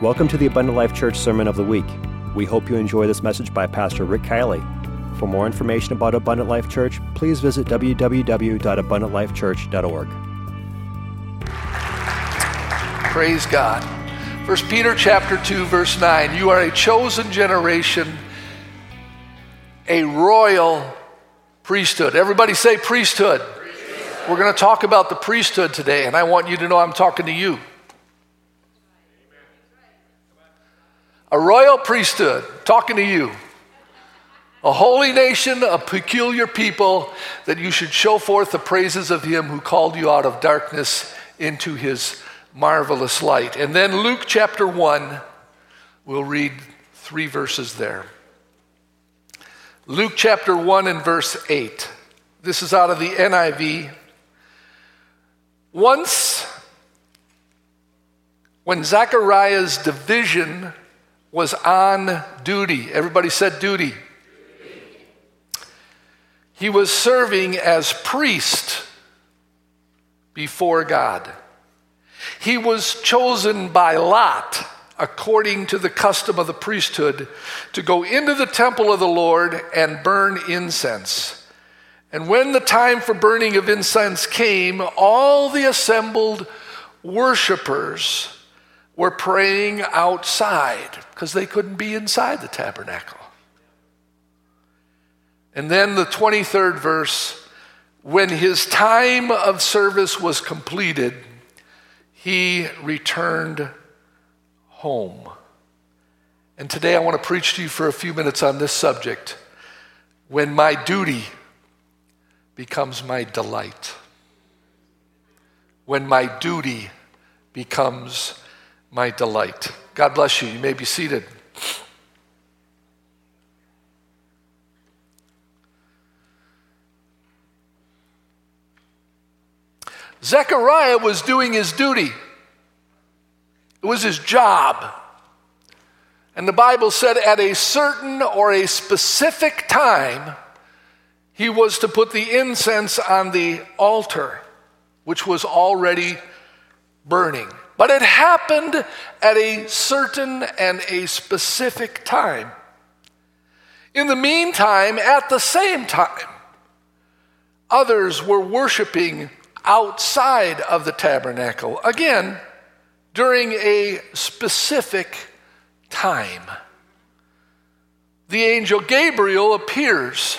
Welcome to the Abundant Life Church Sermon of the Week. We hope you enjoy this message by Pastor Rick Kielley. For more information about Abundant Life Church, please visit www.abundantlifechurch.org. Praise God. 1 Peter chapter 2 verse 9. You are a chosen generation, a royal priesthood. Everybody say priesthood. priesthood. We're going to talk about the priesthood today and I want you to know I'm talking to you. A royal priesthood, talking to you, a holy nation, a peculiar people, that you should show forth the praises of him who called you out of darkness into his marvelous light. And then Luke chapter 1, we'll read three verses there. Luke chapter 1 and verse 8. This is out of the NIV. Once, when Zechariah's division was on duty. Everybody said duty. He was serving as priest before God. He was chosen by lot, according to the custom of the priesthood, to go into the temple of the Lord and burn incense. And when the time for burning of incense came, all the assembled worshipers were praying outside because they couldn't be inside the tabernacle. And then the 23rd verse when his time of service was completed, he returned home. And today I want to preach to you for a few minutes on this subject when my duty becomes my delight. When my duty becomes my delight. God bless you. You may be seated. Zechariah was doing his duty. It was his job. And the Bible said at a certain or a specific time, he was to put the incense on the altar, which was already burning. But it happened at a certain and a specific time. In the meantime, at the same time, others were worshiping outside of the tabernacle. Again, during a specific time. The angel Gabriel appears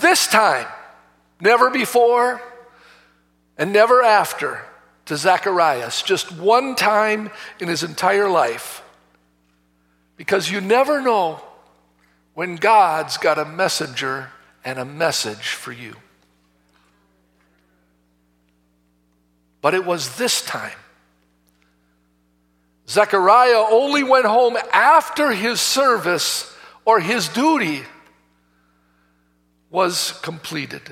this time, never before and never after to Zacharias just one time in his entire life. Because you never know when God's got a messenger and a message for you. But it was this time. Zechariah only went home after his service or his duty was completed.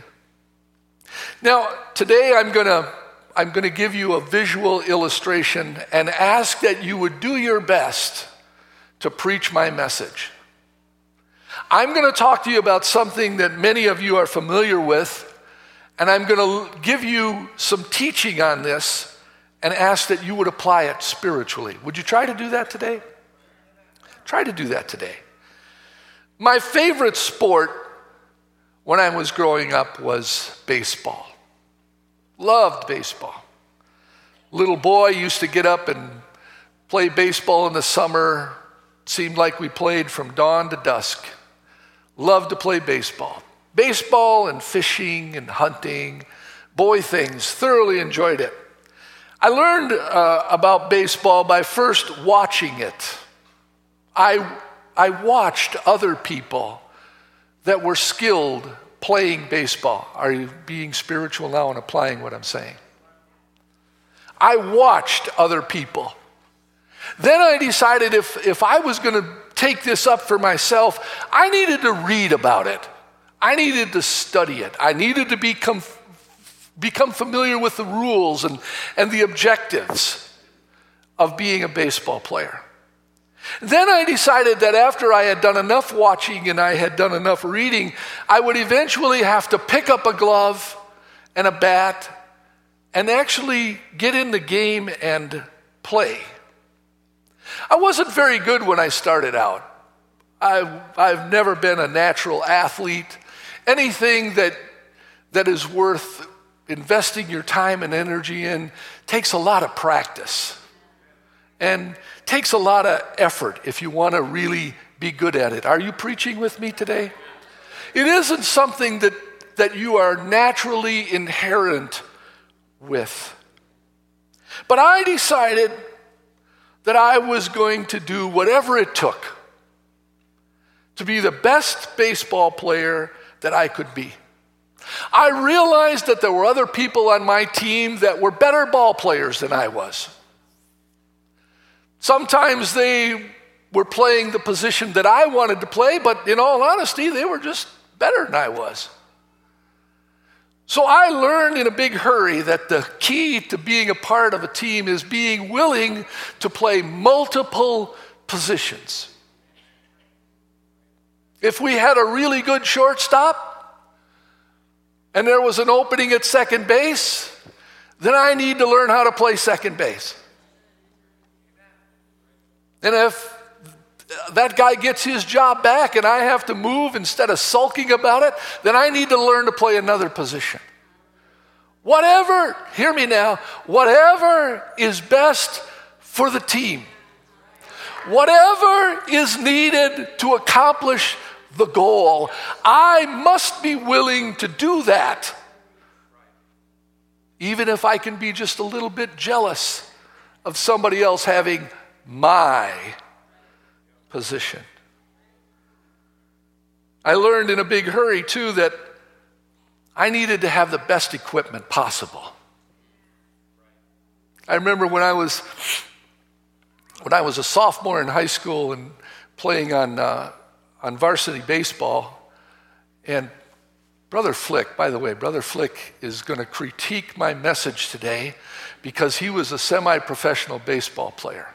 Now, today I'm going to I'm going to give you a visual illustration and ask that you would do your best to preach my message. I'm going to talk to you about something that many of you are familiar with, and I'm going to give you some teaching on this and ask that you would apply it spiritually. Would you try to do that today? Try to do that today. My favorite sport when I was growing up was baseball. Loved baseball. Little boy used to get up and play baseball in the summer. Seemed like we played from dawn to dusk. Loved to play baseball. Baseball and fishing and hunting, boy things, thoroughly enjoyed it. I learned uh, about baseball by first watching it. I, I watched other people that were skilled playing baseball. Are you being spiritual now and applying what I'm saying? I watched other people. Then I decided if, if I was going to take this up for myself, I needed to read about it. I needed to study it. I needed to become, become familiar with the rules and, and the objectives of being a baseball player. Then I decided that after I had done enough watching and I had done enough reading, I would eventually have to pick up a glove and a bat and actually get in the game and play. I wasn't very good when I started out. I've, I've never been a natural athlete. Anything that, that is worth investing your time and energy in takes a lot of practice and takes a lot of effort if you want to really be good at it. Are you preaching with me today? It isn't something that, that you are naturally inherent with. But I decided that I was going to do whatever it took to be the best baseball player that I could be. I realized that there were other people on my team that were better ball players than I was. Sometimes they were playing the position that I wanted to play, but in all honesty, they were just better than I was. So I learned in a big hurry that the key to being a part of a team is being willing to play multiple positions. If we had a really good shortstop and there was an opening at second base, then I need to learn how to play second base. And if that guy gets his job back and I have to move instead of sulking about it, then I need to learn to play another position. Whatever, hear me now, whatever is best for the team, whatever is needed to accomplish the goal. I must be willing to do that, even if I can be just a little bit jealous of somebody else having my position. I learned in a big hurry, too, that I needed to have the best equipment possible. I remember when I was when I was a sophomore in high school and playing on uh, on varsity baseball. And Brother Flick, by the way, Brother Flick is going to critique my message today because he was a semi professional baseball player.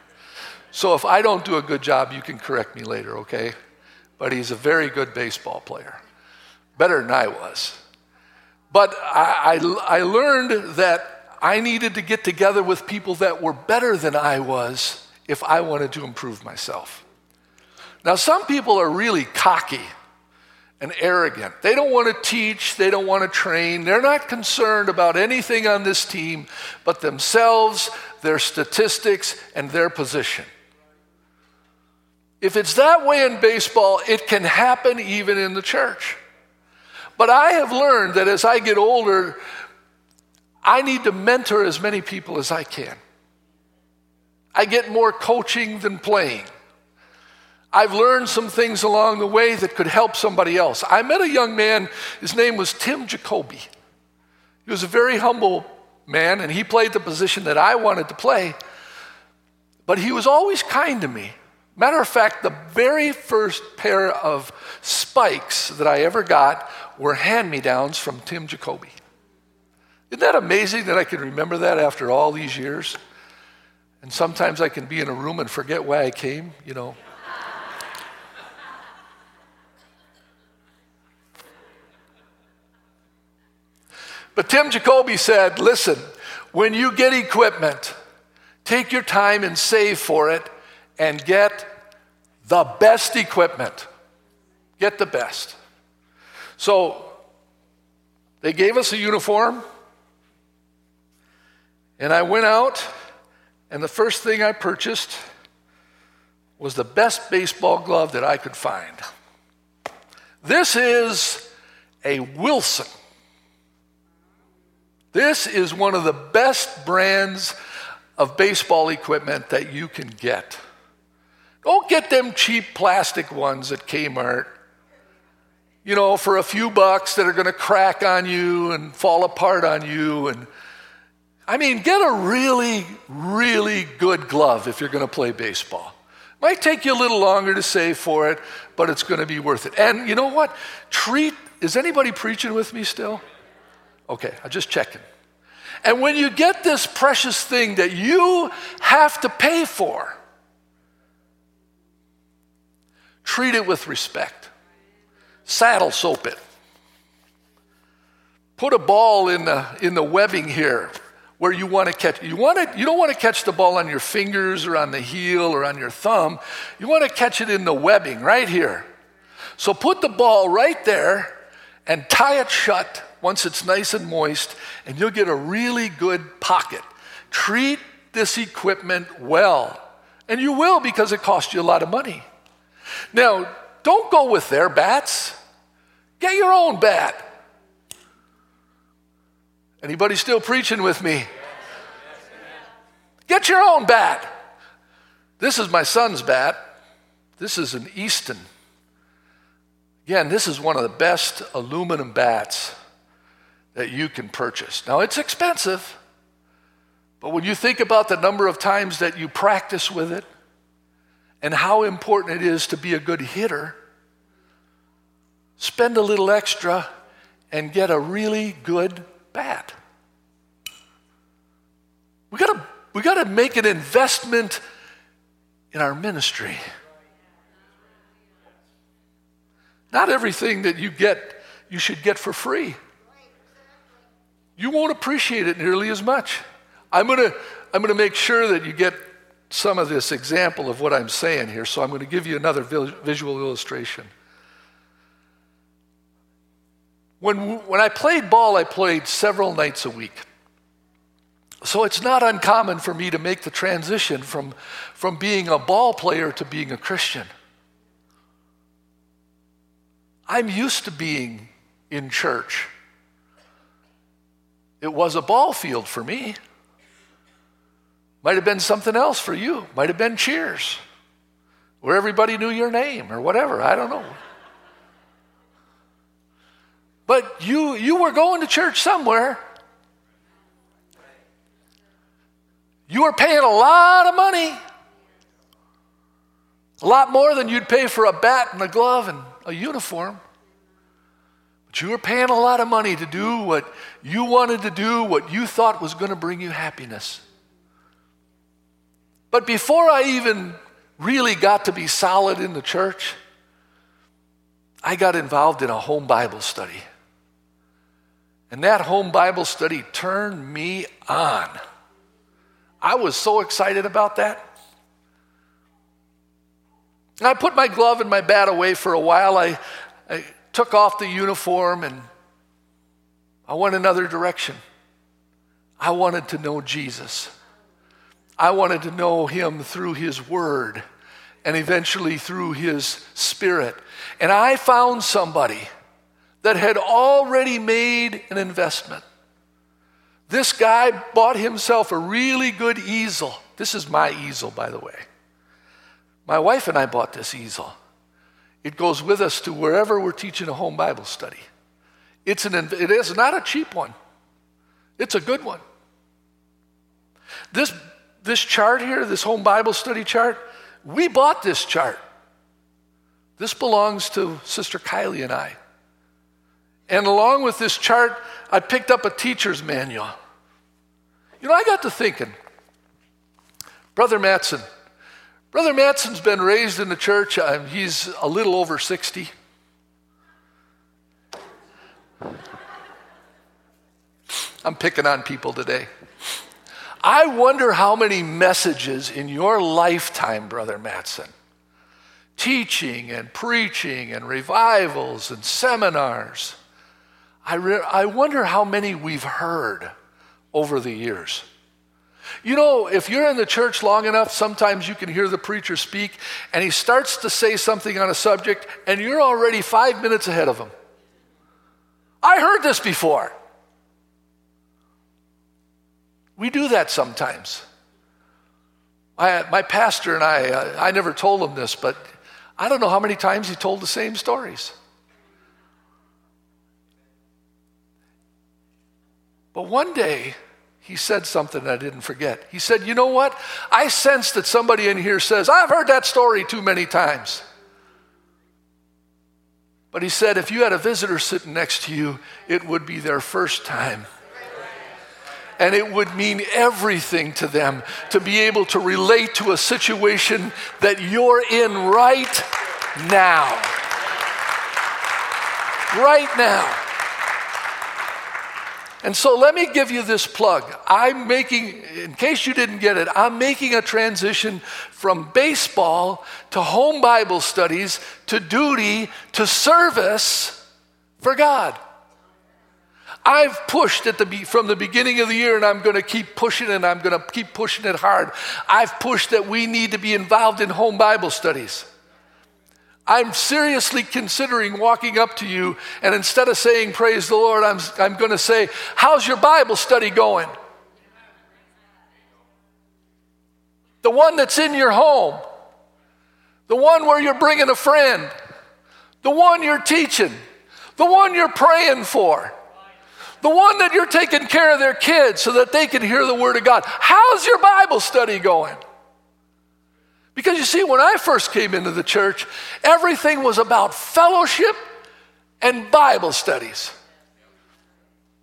So if I don't do a good job, you can correct me later, okay? But he's a very good baseball player, better than I was. But I, I, I learned that I needed to get together with people that were better than I was if I wanted to improve myself. Now, some people are really cocky and arrogant. They don't want to teach, they don't want to train, they're not concerned about anything on this team but themselves, their statistics, and their position. If it's that way in baseball, it can happen even in the church. But I have learned that as I get older, I need to mentor as many people as I can. I get more coaching than playing. I've learned some things along the way that could help somebody else. I met a young man, his name was Tim Jacoby. He was a very humble man, and he played the position that I wanted to play, but he was always kind to me. Matter of fact, the very first pair of spikes that I ever got were hand me downs from Tim Jacoby. Isn't that amazing that I can remember that after all these years? And sometimes I can be in a room and forget why I came, you know. But Tim Jacoby said, listen, when you get equipment, take your time and save for it and get the best equipment. Get the best. So they gave us a uniform, and I went out, and the first thing I purchased was the best baseball glove that I could find. This is a Wilson. This is one of the best brands of baseball equipment that you can get. Don't get them cheap plastic ones at Kmart, you know, for a few bucks that are going to crack on you and fall apart on you. And I mean, get a really, really good glove if you're going to play baseball. Might take you a little longer to save for it, but it's going to be worth it. And you know what? Treat, is anybody preaching with me still? Okay, I'm just checking. And when you get this precious thing that you have to pay for, treat it with respect. Saddle soap it. Put a ball in the, in the webbing here. where you want to catch you want to you don't want to catch the ball on your fingers or on the heel or on your thumb. You want to catch it in the webbing right here. So put the ball right there and tie it shut once it's nice and moist and you'll get a really good pocket. Treat this equipment well. And you will because it costs you a lot of money. Now, don't go with their bats. Get your own bat. Anybody still preaching with me? Get your own bat. This is my son's bat. This is an Easton. Again, this is one of the best aluminum bats that you can purchase. Now, it's expensive, but when you think about the number of times that you practice with it and how important it is to be a good hitter, spend a little extra and get a really good bat. We gotta, we gotta make an investment in our ministry. Not everything that you get, you should get for free. You won't appreciate it nearly as much. I'm gonna, I'm gonna make sure that you get some of this example of what I'm saying here, so I'm gonna give you another visual illustration. When, when I played ball, I played several nights a week. So it's not uncommon for me to make the transition from, from being a ball player to being a Christian. I'm used to being in church. It was a ball field for me. Might have been something else for you. Might have been cheers, where everybody knew your name or whatever. I don't know. But you, you were going to church somewhere. You were paying a lot of money. A lot more than you'd pay for a bat and a glove and a uniform. But you were paying a lot of money to do what you wanted to do, what you thought was going to bring you happiness. But before I even really got to be solid in the church, I got involved in a home Bible study. And that home Bible study turned me on. I was so excited about that. I put my glove and my bat away for a while. I, I took off the uniform and I went another direction. I wanted to know Jesus. I wanted to know him through his word and eventually through his spirit. And I found somebody that had already made an investment. This guy bought himself a really good easel. This is my easel, by the way. My wife and I bought this easel. It goes with us to wherever we're teaching a home Bible study. It's an, it is not a cheap one, it's a good one. This, this chart here, this home Bible study chart, we bought this chart. This belongs to Sister Kielley and I. And along with this chart, I picked up a teacher's manual. You know, I got to thinking, Brother Matson, Brother Matson's been raised in the church. Uh, he's a little over 60. I'm picking on people today. I wonder how many messages in your lifetime, Brother Matson, teaching and preaching and revivals and seminars, I, re- I wonder how many we've heard over the years. You know, if you're in the church long enough, sometimes you can hear the preacher speak and he starts to say something on a subject and you're already five minutes ahead of him. I heard this before. We do that sometimes. I, my pastor and I, uh, I never told him this, but I don't know how many times he told the same stories. But one day, he said something I didn't forget. He said, You know what? I sense that somebody in here says, I've heard that story too many times. But he said, If you had a visitor sitting next to you, it would be their first time. And it would mean everything to them to be able to relate to a situation that you're in right now. Right now. And so let me give you this plug. I'm making, in case you didn't get it, I'm making a transition from baseball to home Bible studies to duty to service for God. I've pushed the from the beginning of the year, and I'm going to keep pushing, and I'm going to keep pushing it hard. I've pushed that we need to be involved in home Bible studies. I'm seriously considering walking up to you, and instead of saying "Praise the Lord," I'm I'm going to say, "How's your Bible study going?" The one that's in your home, the one where you're bringing a friend, the one you're teaching, the one you're praying for. The one that you're taking care of their kids so that they can hear the Word of God. How's your Bible study going? Because you see, when I first came into the church, everything was about fellowship and Bible studies.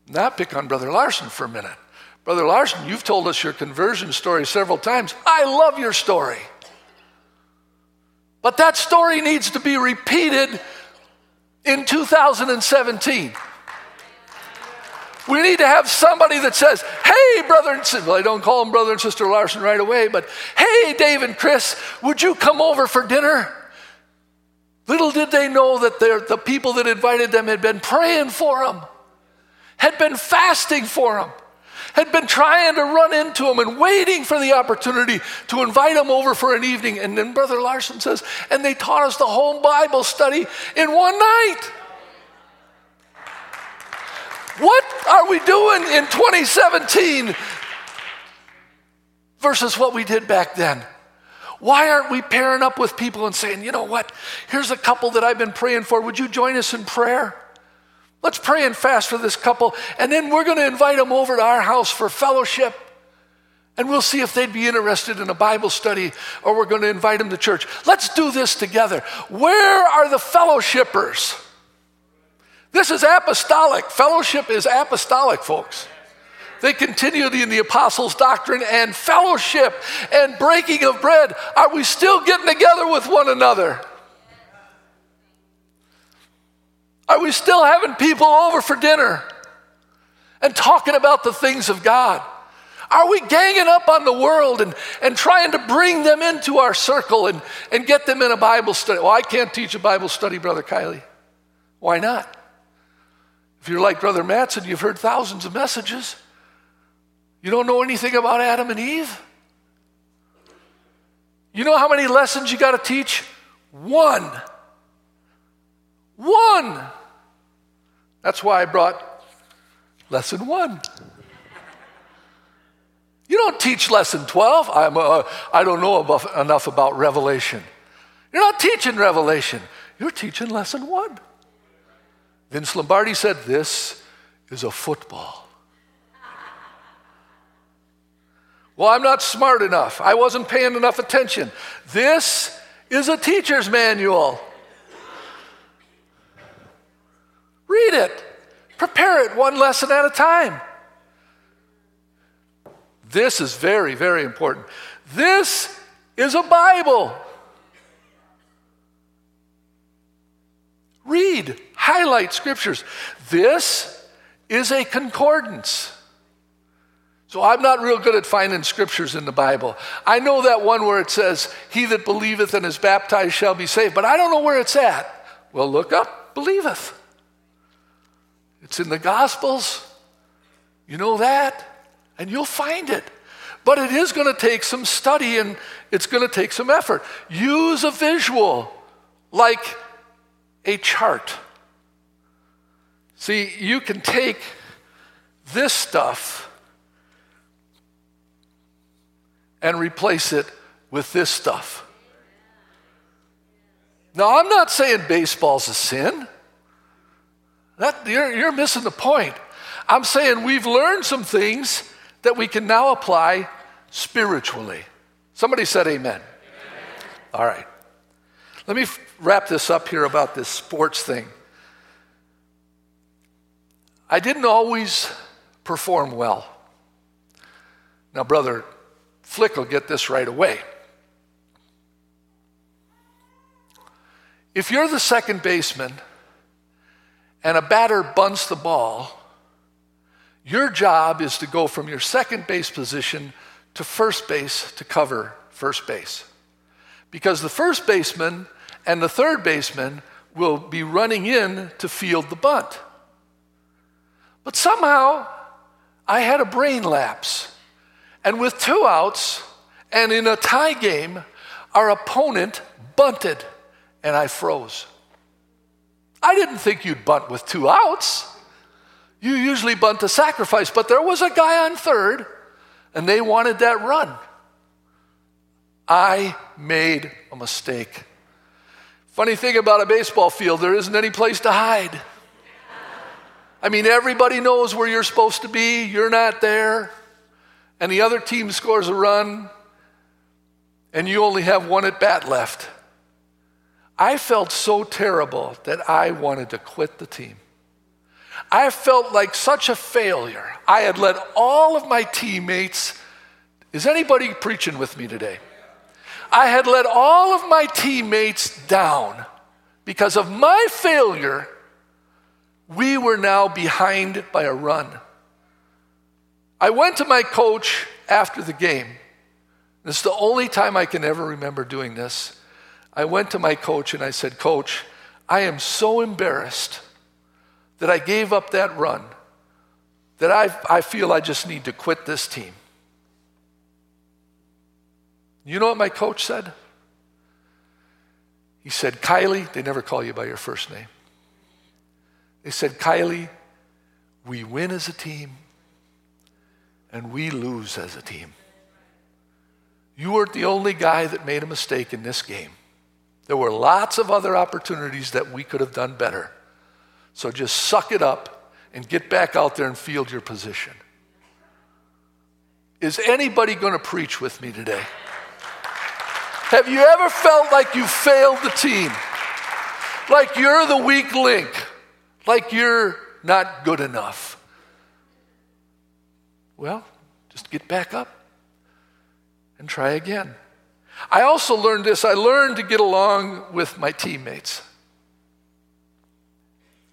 Now, pick on Brother Larson for a minute. Brother Larson, you've told us your conversion story several times. I love your story. But that story needs to be repeated in 2017. We need to have somebody that says, hey, brother and sister, well, I don't call them brother and sister Larson right away, but hey, Dave and Chris, would you come over for dinner? Little did they know that the people that invited them had been praying for them, had been fasting for them, had been trying to run into them and waiting for the opportunity to invite them over for an evening. And then Brother Larson says, and they taught us the whole Bible study in one night. What are we doing in 2017 versus what we did back then? Why aren't we pairing up with people and saying, you know what, here's a couple that I've been praying for. Would you join us in prayer? Let's pray and fast for this couple, and then we're going to invite them over to our house for fellowship. And we'll see if they'd be interested in a Bible study or we're going to invite them to church. Let's do this together. Where are the fellowshippers? This is apostolic. Fellowship is apostolic, folks. They continued in the apostles' doctrine and fellowship and breaking of bread. Are we still getting together with one another? Are we still having people over for dinner and talking about the things of God? Are we ganging up on the world and, and trying to bring them into our circle and, and get them in a Bible study? Well, I can't teach a Bible study, Brother Kielley. Why not? If you're like Brother Matson, you've heard thousands of messages. You don't know anything about Adam and Eve? You know how many lessons you got to teach? One. One. That's why I brought lesson one. You don't teach lesson 12. I'm, uh, I don't know enough about Revelation. You're not teaching Revelation, you're teaching lesson one. Vince Lombardi said, This is a football. Well, I'm not smart enough. I wasn't paying enough attention. This is a teacher's manual. Read it, prepare it one lesson at a time. This is very, very important. This is a Bible. Read, highlight scriptures. This is a concordance. So I'm not real good at finding scriptures in the Bible. I know that one where it says, He that believeth and is baptized shall be saved, but I don't know where it's at. Well, look up, believeth. It's in the Gospels. You know that, and you'll find it. But it is going to take some study and it's going to take some effort. Use a visual like a chart. See, you can take this stuff and replace it with this stuff. Now, I'm not saying baseball's a sin. That, you're, you're missing the point. I'm saying we've learned some things that we can now apply spiritually. Somebody said amen. amen. All right. Let me wrap this up here about this sports thing. I didn't always perform well. Now, Brother Flick will get this right away. If you're the second baseman and a batter bunts the ball, Your job is to go from your second base position to first base to cover first base. Because the first baseman and the third baseman will be running in to field the bunt. But somehow I had a brain lapse. And with two outs and in a tie game, our opponent bunted and I froze. I didn't think you'd bunt with two outs. You usually bunt to sacrifice, but there was a guy on third and they wanted that run. I made a mistake. Funny thing about a baseball field, there isn't any place to hide. I mean, everybody knows where you're supposed to be, you're not there, and the other team scores a run, and you only have one at bat left. I felt so terrible that I wanted to quit the team. I felt like such a failure. I had let all of my teammates, is anybody preaching with me today? I had let all of my teammates down because of my failure. We were now behind by a run. I went to my coach after the game. This is the only time I can ever remember doing this. I went to my coach and I said, Coach, I am so embarrassed that I gave up that run that I, I feel I just need to quit this team. You know what my coach said? He said, Kielley, they never call you by your first name. They said, Kielley, we win as a team and we lose as a team. You weren't the only guy that made a mistake in this game. There were lots of other opportunities that we could have done better. So just suck it up and get back out there and field your position. Is anybody going to preach with me today? Have you ever felt like you failed the team? Like you're the weak link? Like you're not good enough? Well, just get back up and try again. I also learned this I learned to get along with my teammates.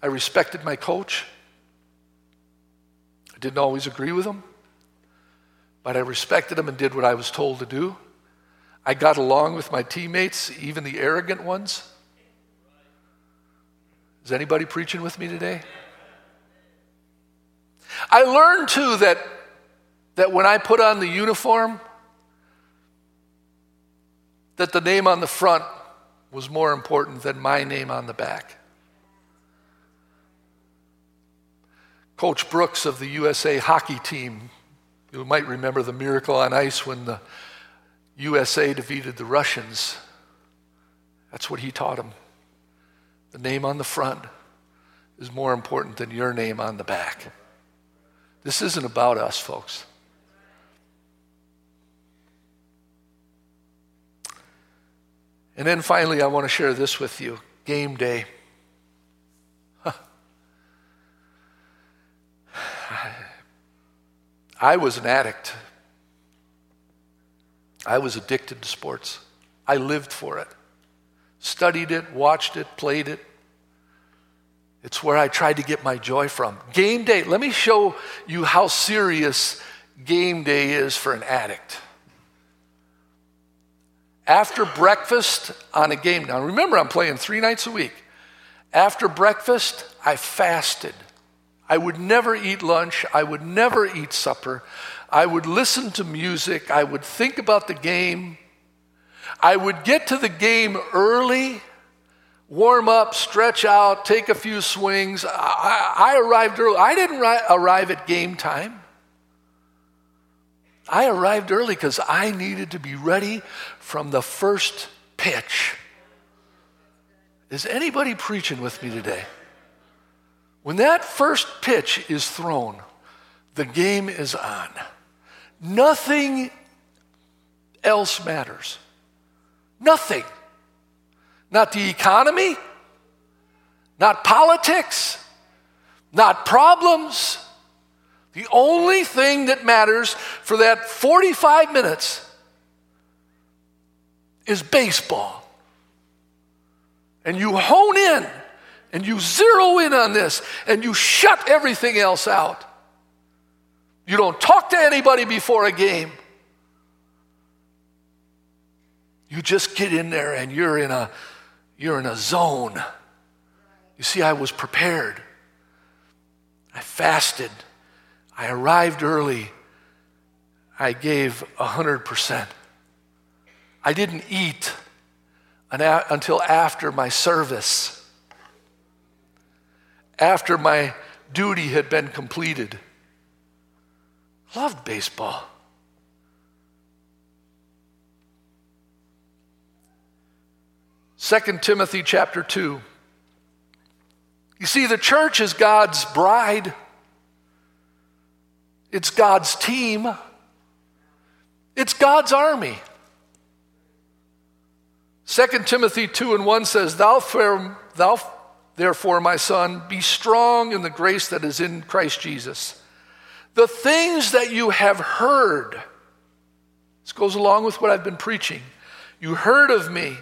I respected my coach. I didn't always agree with him, but I respected him and did what I was told to do. I got along with my teammates, even the arrogant ones. Is anybody preaching with me today? I learned too that, that when I put on the uniform, that the name on the front was more important than my name on the back. Coach Brooks of the USA hockey team, you might remember the miracle on ice when the USA defeated the Russians. That's what he taught them. The name on the front is more important than your name on the back. This isn't about us, folks. And then finally, I want to share this with you game day. I was an addict. I was addicted to sports. I lived for it. Studied it, watched it, played it. It's where I tried to get my joy from. Game day, let me show you how serious game day is for an addict. After breakfast on a game, now remember, I'm playing three nights a week. After breakfast, I fasted. I would never eat lunch. I would never eat supper. I would listen to music. I would think about the game. I would get to the game early, warm up, stretch out, take a few swings. I, I arrived early. I didn't ri- arrive at game time. I arrived early because I needed to be ready from the first pitch. Is anybody preaching with me today? When that first pitch is thrown, the game is on. Nothing else matters. Nothing. Not the economy, not politics, not problems. The only thing that matters for that 45 minutes is baseball. And you hone in and you zero in on this and you shut everything else out. You don't talk to anybody before a game. You just get in there and you're in a you're in a zone. You see, I was prepared. I fasted. I arrived early. I gave 100%. I didn't eat until after my service, after my duty had been completed. Loved baseball. Second Timothy chapter 2. You see, the church is God's bride. It's God's team. It's God's army. 2 Timothy 2 and 1 says, Thou, thou therefore, my son, be strong in the grace that is in Christ Jesus. The things that you have heard, this goes along with what I've been preaching. You heard of me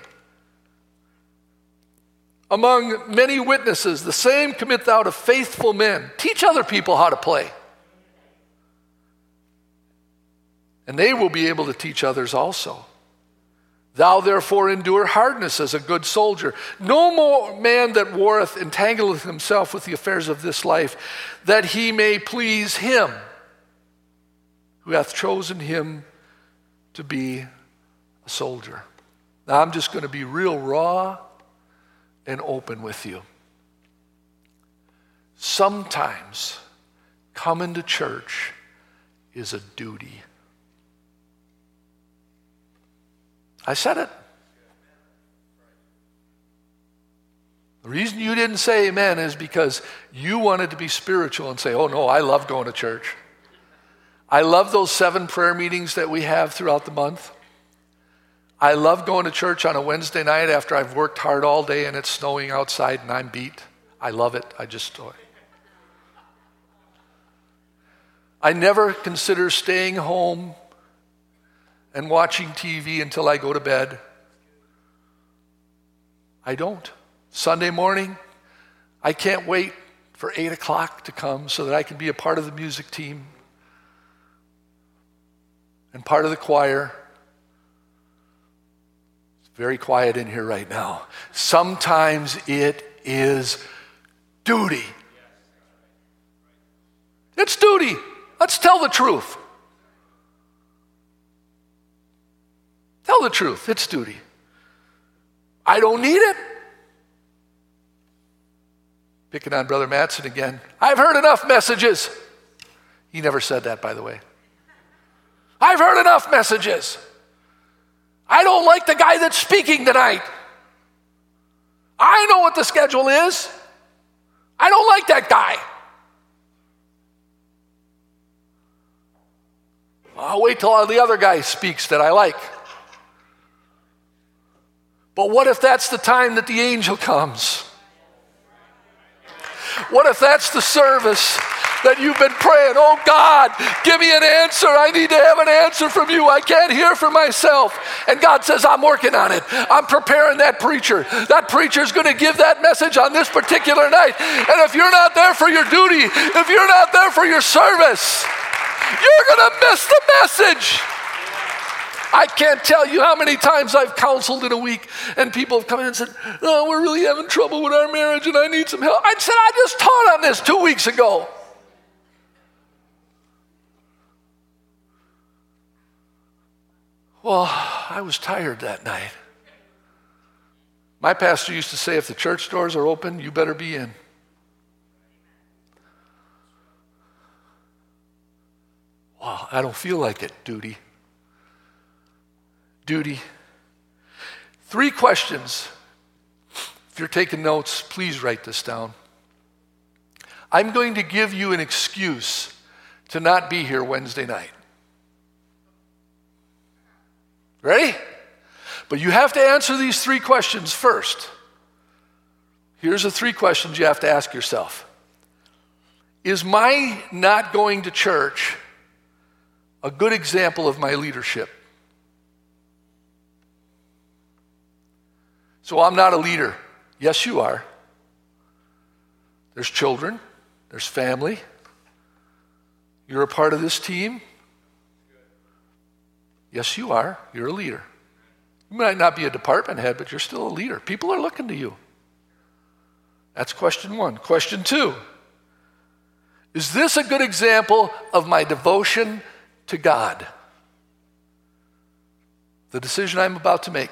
among many witnesses, the same commit thou to faithful men. Teach other people how to play. and they will be able to teach others also. Thou therefore endure hardness as a good soldier. No more man that warreth entangleth himself with the affairs of this life, that he may please him who hath chosen him to be a soldier. Now I'm just going to be real raw and open with you. Sometimes coming to church is a duty. I said it. The reason you didn't say amen is because you wanted to be spiritual and say, oh no, I love going to church. I love those seven prayer meetings that we have throughout the month. I love going to church on a Wednesday night after I've worked hard all day and it's snowing outside and I'm beat. I love it. I just. I never consider staying home and watching TV until I go to bed. I don't. Sunday morning, I can't wait for 8 o'clock to come so that I can be a part of the music team and part of the choir. Very quiet in here right now. Sometimes it is duty. It's duty. Let's tell the truth. Tell the truth, it's duty. I don't need it. Picking on Brother Matson again. I've heard enough messages. He never said that, by the way. I've heard enough messages. I don't like the guy that's speaking tonight. I know what the schedule is. I don't like that guy. I'll wait till the other guy speaks that I like. But what if that's the time that the angel comes? What if that's the service that you've been praying? Oh God, give me an answer. I need to have an answer from you. I can't hear for myself. And God says, I'm working on it. I'm preparing that preacher. That preacher is going to give that message on this particular night. And if you're not there for your duty, if you're not there for your service, you're going to miss the message. I can't tell you how many times I've counseled in a week and people have come in and said, Oh, we're really having trouble with our marriage and I need some help. I said, I just taught on this two weeks ago. Well, I was tired that night. My pastor used to say, if the church doors are open, you better be in. Well, I don't feel like it, duty duty. Three questions. If you're taking notes, please write this down. I'm going to give you an excuse to not be here Wednesday night. Ready? But you have to answer these three questions first. Here's the three questions you have to ask yourself Is my not going to church a good example of my leadership? So I'm not a leader. Yes, you are. There's children, there's family. You're a part of this team? Yes, you are. You're a leader. You might not be a department head, but you're still a leader. People are looking to you. That's question one. Question two Is this a good example of my devotion to God? The decision I'm about to make.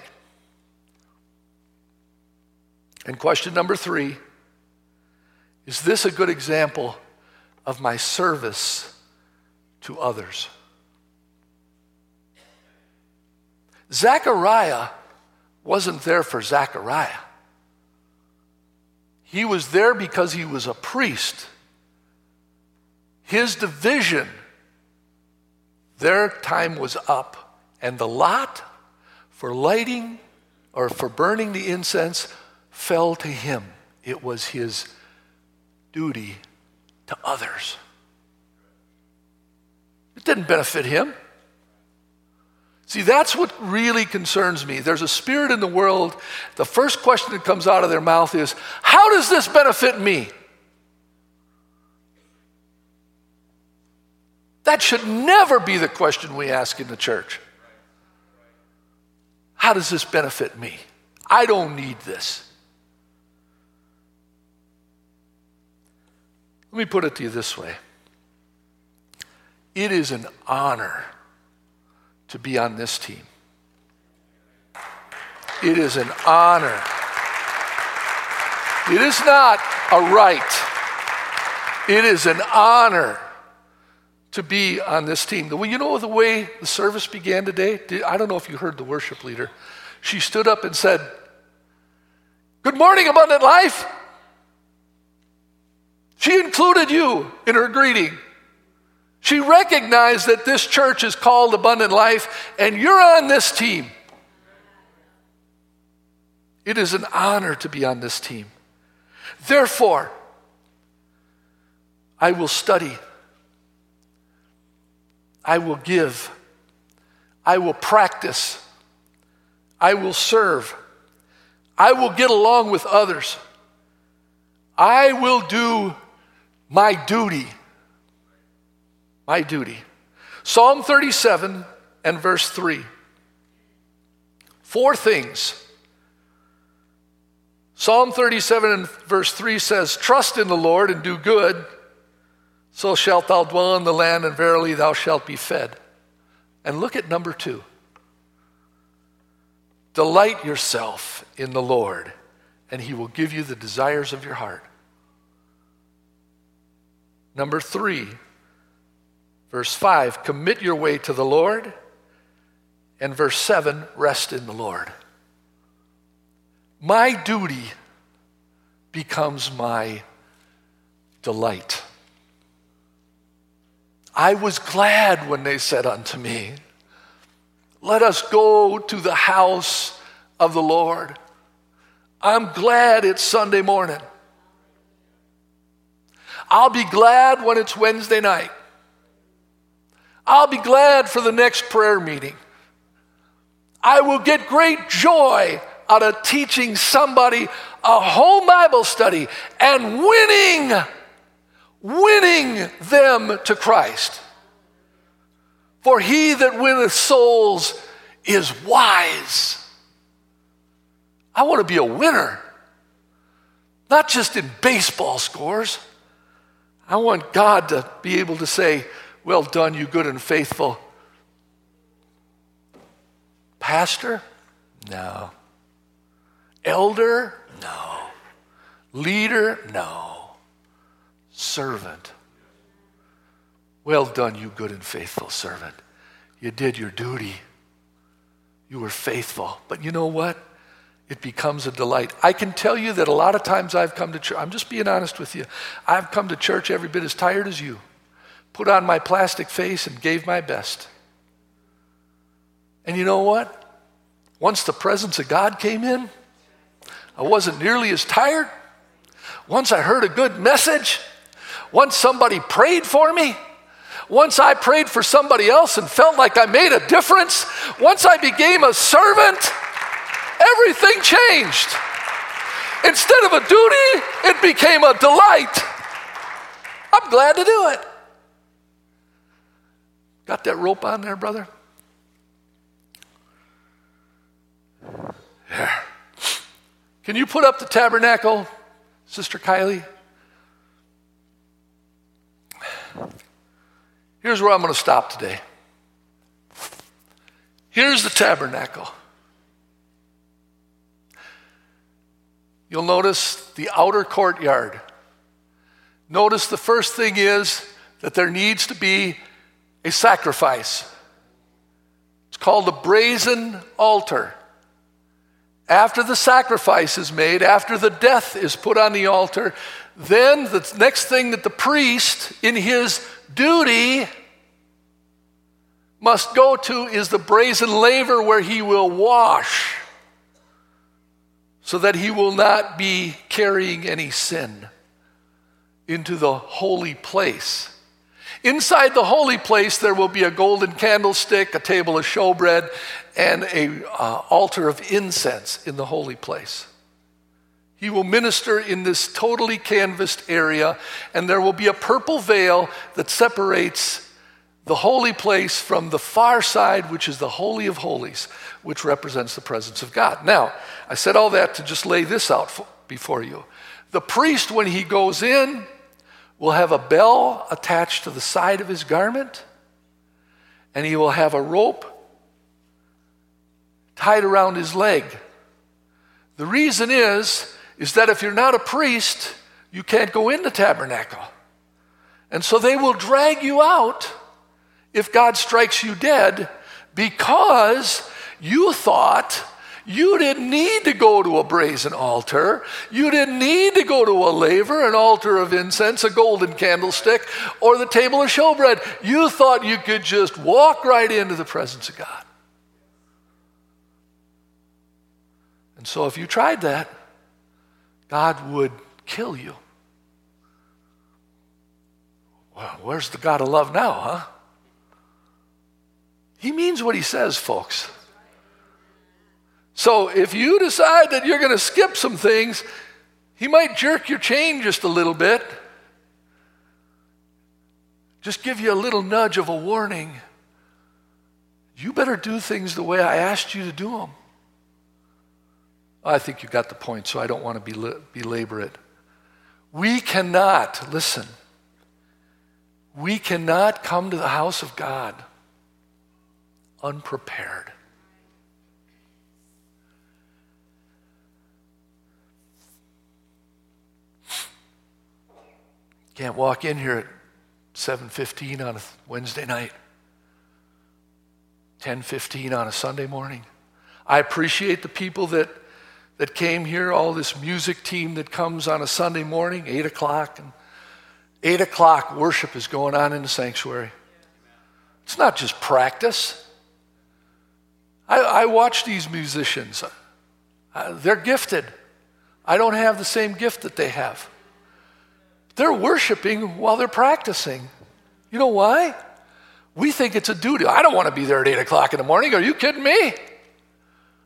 And question number three Is this a good example of my service to others? Zechariah wasn't there for Zechariah. He was there because he was a priest. His division, their time was up, and the lot for lighting or for burning the incense fell to him. It was his duty to others. It didn't benefit him. See, that's what really concerns me. There's a spirit in the world. The first question that comes out of their mouth is, How does this benefit me? That should never be the question we ask in the church. How does this benefit me? I don't need this. Let me put it to you this way it is an honor to be on this team. It is an honor. It is not a right. It is an honor to be on this team. Well, you know the way the service began today? I don't know if you heard the worship leader. She stood up and said, Good morning, Abundant Life. She included you in her greeting. She recognized that this church is called Abundant Life and you're on this team. It is an honor to be on this team. Therefore, I will study, I will give, I will practice, I will serve, I will get along with others, I will do my duty my duty. Psalm 37 and verse 3. Four things. Psalm 37 and verse 3 says, Trust in the Lord and do good, so shalt thou dwell in the land, and verily thou shalt be fed. And look at number two. Delight yourself in the Lord, and he will give you the desires of your heart. Number three, Verse 5, commit your way to the Lord. And verse 7, rest in the Lord. My duty becomes my delight. I was glad when they said unto me, Let us go to the house of the Lord. I'm glad it's Sunday morning. I'll be glad when it's Wednesday night. I'll be glad for the next prayer meeting. I will get great joy out of teaching somebody a whole Bible study and winning, winning them to Christ. For he that winneth souls is wise. I want to be a winner, not just in baseball scores. I want God to be able to say, well done, you good and faithful. Pastor? No. Elder? No. Leader? No. Servant. Well done, you good and faithful servant. You did your duty. You were faithful. But you know what? It becomes a delight. I can tell you that a lot of times I've come to church, I'm just being honest with you. I've come to church every bit as tired as you put on my plastic face and gave my best. And you know what? Once the presence of God came in, I wasn't nearly as tired. Once I heard a good message, once somebody prayed for me, once I prayed for somebody else and felt like I made a difference, once I became a servant, everything changed. Instead of a duty, it became a delight. I'm glad to do it. Got that rope on there, brother? There. Can you put up the tabernacle, Sister Kylie? Here's where I'm going to stop today. Here's the tabernacle. You'll notice the outer courtyard. Notice the first thing is that there needs to be a sacrifice. It's called a brazen altar. After the sacrifice is made, after the death is put on the altar, then the next thing that the priest, in his duty, must go to is the brazen laver where he will wash so that he will not be carrying any sin into the holy place. Inside the holy place, there will be a golden candlestick, a table of showbread, and a uh, altar of incense in the holy place. He will minister in this totally canvassed area, and there will be a purple veil that separates the holy place from the far side, which is the Holy of Holies, which represents the presence of God. Now, I said all that to just lay this out before you. The priest, when he goes in, will have a bell attached to the side of his garment, and he will have a rope tied around his leg. The reason is, is that if you're not a priest, you can't go in the tabernacle. And so they will drag you out if God strikes you dead because you thought you didn't need to go to a brazen altar. You didn't need to go to a laver, an altar of incense, a golden candlestick, or the table of showbread. You thought you could just walk right into the presence of God. And so, if you tried that, God would kill you. Well, where's the God of love now, huh? He means what he says, folks. So if you decide that you're going to skip some things, he might jerk your chain just a little bit. Just give you a little nudge of a warning. You better do things the way I asked you to do them. I think you got the point, so I don't want to belabor it. We cannot, listen, we cannot come to the house of God unprepared. Can't walk in here at 7:15 on a Wednesday night. 10:15 on a Sunday morning. I appreciate the people that that came here, all this music team that comes on a Sunday morning, 8 o'clock, and 8 o'clock worship is going on in the sanctuary. It's not just practice. I, I watch these musicians. Uh, they're gifted. I don't have the same gift that they have. They're worshiping while they're practicing. You know why? We think it's a duty. I don't want to be there at 8 o'clock in the morning. Are you kidding me?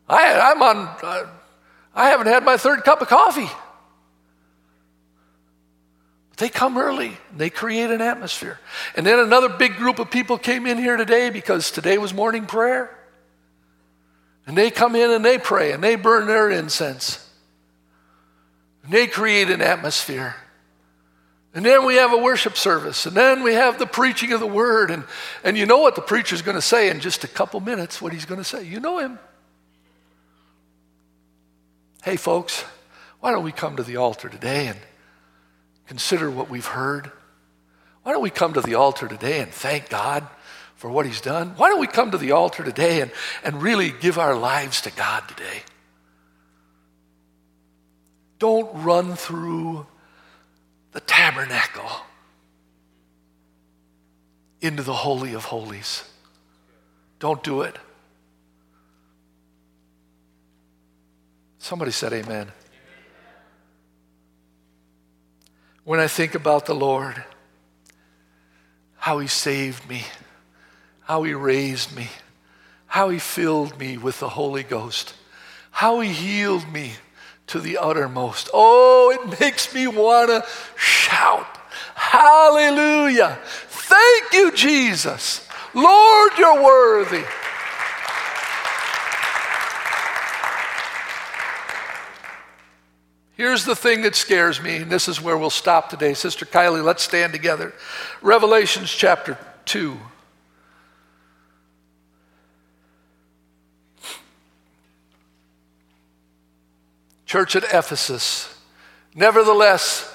I, I'm on, uh, I haven't had my third cup of coffee. They come early, they create an atmosphere. And then another big group of people came in here today because today was morning prayer. And they come in and they pray and they burn their incense. And they create an atmosphere. And then we have a worship service. And then we have the preaching of the word. And, and you know what the preacher's going to say in just a couple minutes, what he's going to say. You know him. Hey, folks, why don't we come to the altar today and consider what we've heard? Why don't we come to the altar today and thank God for what he's done? Why don't we come to the altar today and, and really give our lives to God today? Don't run through the tabernacle into the Holy of Holies. Don't do it. Somebody said, Amen. When I think about the Lord, how He saved me, how He raised me, how He filled me with the Holy Ghost, how He healed me to the uttermost. Oh, it makes me want to shout, Hallelujah! Thank you, Jesus. Lord, you're worthy. Here's the thing that scares me, and this is where we'll stop today. Sister Kylie, let's stand together. Revelations chapter 2. Church at Ephesus. Nevertheless,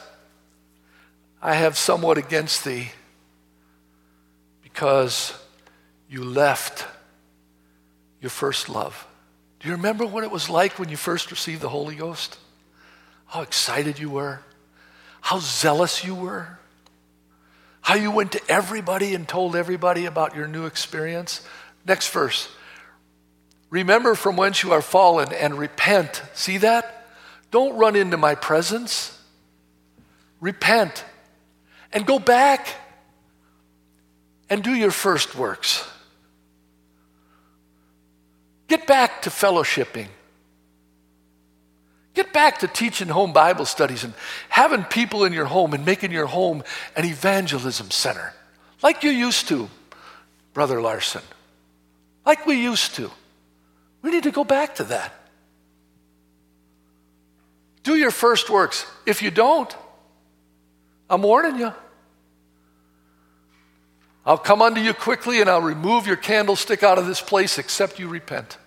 I have somewhat against thee because you left your first love. Do you remember what it was like when you first received the Holy Ghost? how excited you were, how zealous you were, how you went to everybody and told everybody about your new experience. Next verse. Remember from whence you are fallen and repent. See that? Don't run into my presence. Repent and go back and do your first works. Get back to fellowshipping. Get back to teaching home Bible studies and having people in your home and making your home an evangelism center, like you used to, Brother Larson. Like we used to. We need to go back to that. Do your first works. If you don't, I'm warning you. I'll come unto you quickly and I'll remove your candlestick out of this place except you repent.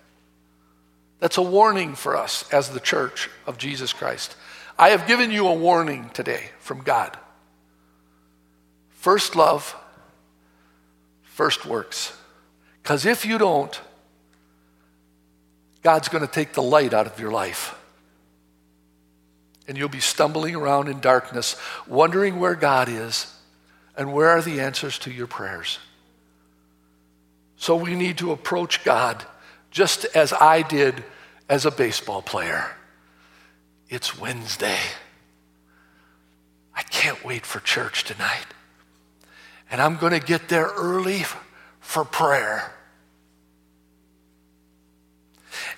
That's a warning for us as the church of Jesus Christ. I have given you a warning today from God. First love, first works. Because if you don't, God's going to take the light out of your life. And you'll be stumbling around in darkness, wondering where God is and where are the answers to your prayers. So we need to approach God just as I did as a baseball player. It's Wednesday. I can't wait for church tonight. And I'm going to get there early for prayer.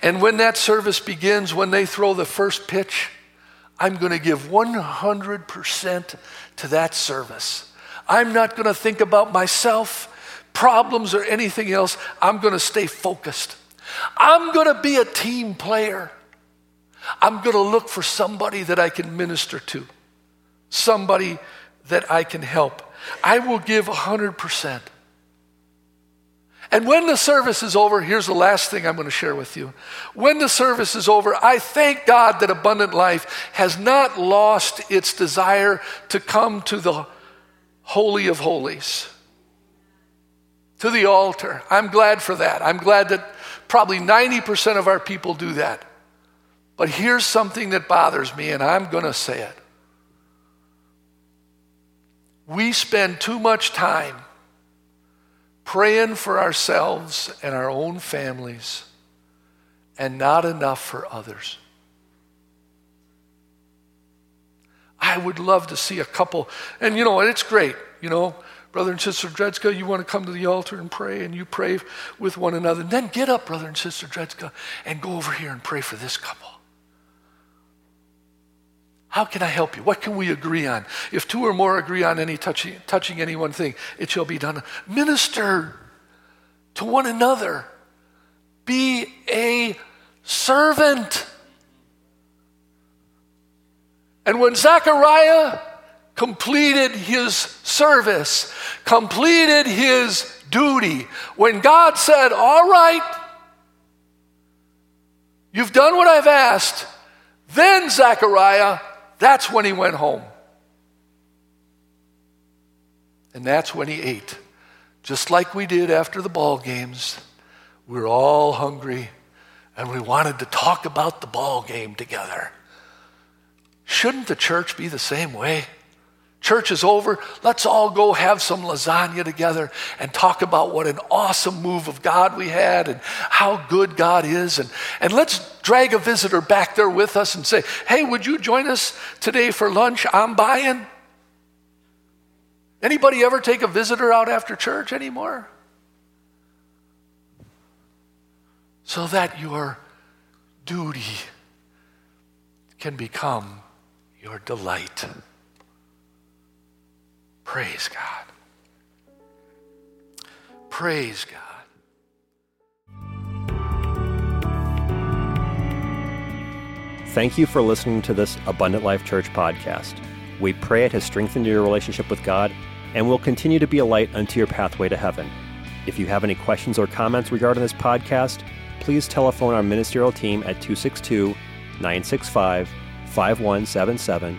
And when that service begins, when they throw the first pitch, I'm going to give 100% to that service. I'm not going to think about myself, problems, or anything else. I'm going to stay focused. I'm going to be a team player. I'm going to look for somebody that I can minister to, somebody that I can help. I will give 100%. And when the service is over, here's the last thing I'm going to share with you. When the service is over, I thank God that Abundant Life has not lost its desire to come to the Holy of Holies, to the altar. I'm glad for that. I'm glad that Probably 90% of our people do that. But here's something that bothers me, and I'm going to say it. We spend too much time praying for ourselves and our own families and not enough for others. I would love to see a couple, and you know, it's great, you know, Brother and Sister Dredska, you want to come to the altar and pray, and you pray with one another. And then get up, Brother and Sister Dredska, and go over here and pray for this couple. How can I help you? What can we agree on? If two or more agree on any touching, touching any one thing, it shall be done. Minister to one another. Be a servant. And when Zechariah completed his service, completed his duty. When God said, All right, you've done what I've asked, then Zechariah, that's when he went home. And that's when he ate. Just like we did after the ball games. We were all hungry and we wanted to talk about the ball game together. Shouldn't the church be the same way? Church is over. Let's all go have some lasagna together and talk about what an awesome move of God we had and how good God is. And, and let's drag a visitor back there with us and say, hey, would you join us today for lunch? I'm buying. Anybody ever take a visitor out after church anymore? So that your duty can become your delight. Praise God. Praise God. Thank you for listening to this Abundant Life Church podcast. We pray it has strengthened your relationship with God and will continue to be a light unto your pathway to heaven. If you have any questions or comments regarding this podcast, please telephone our ministerial team at 262 965 5177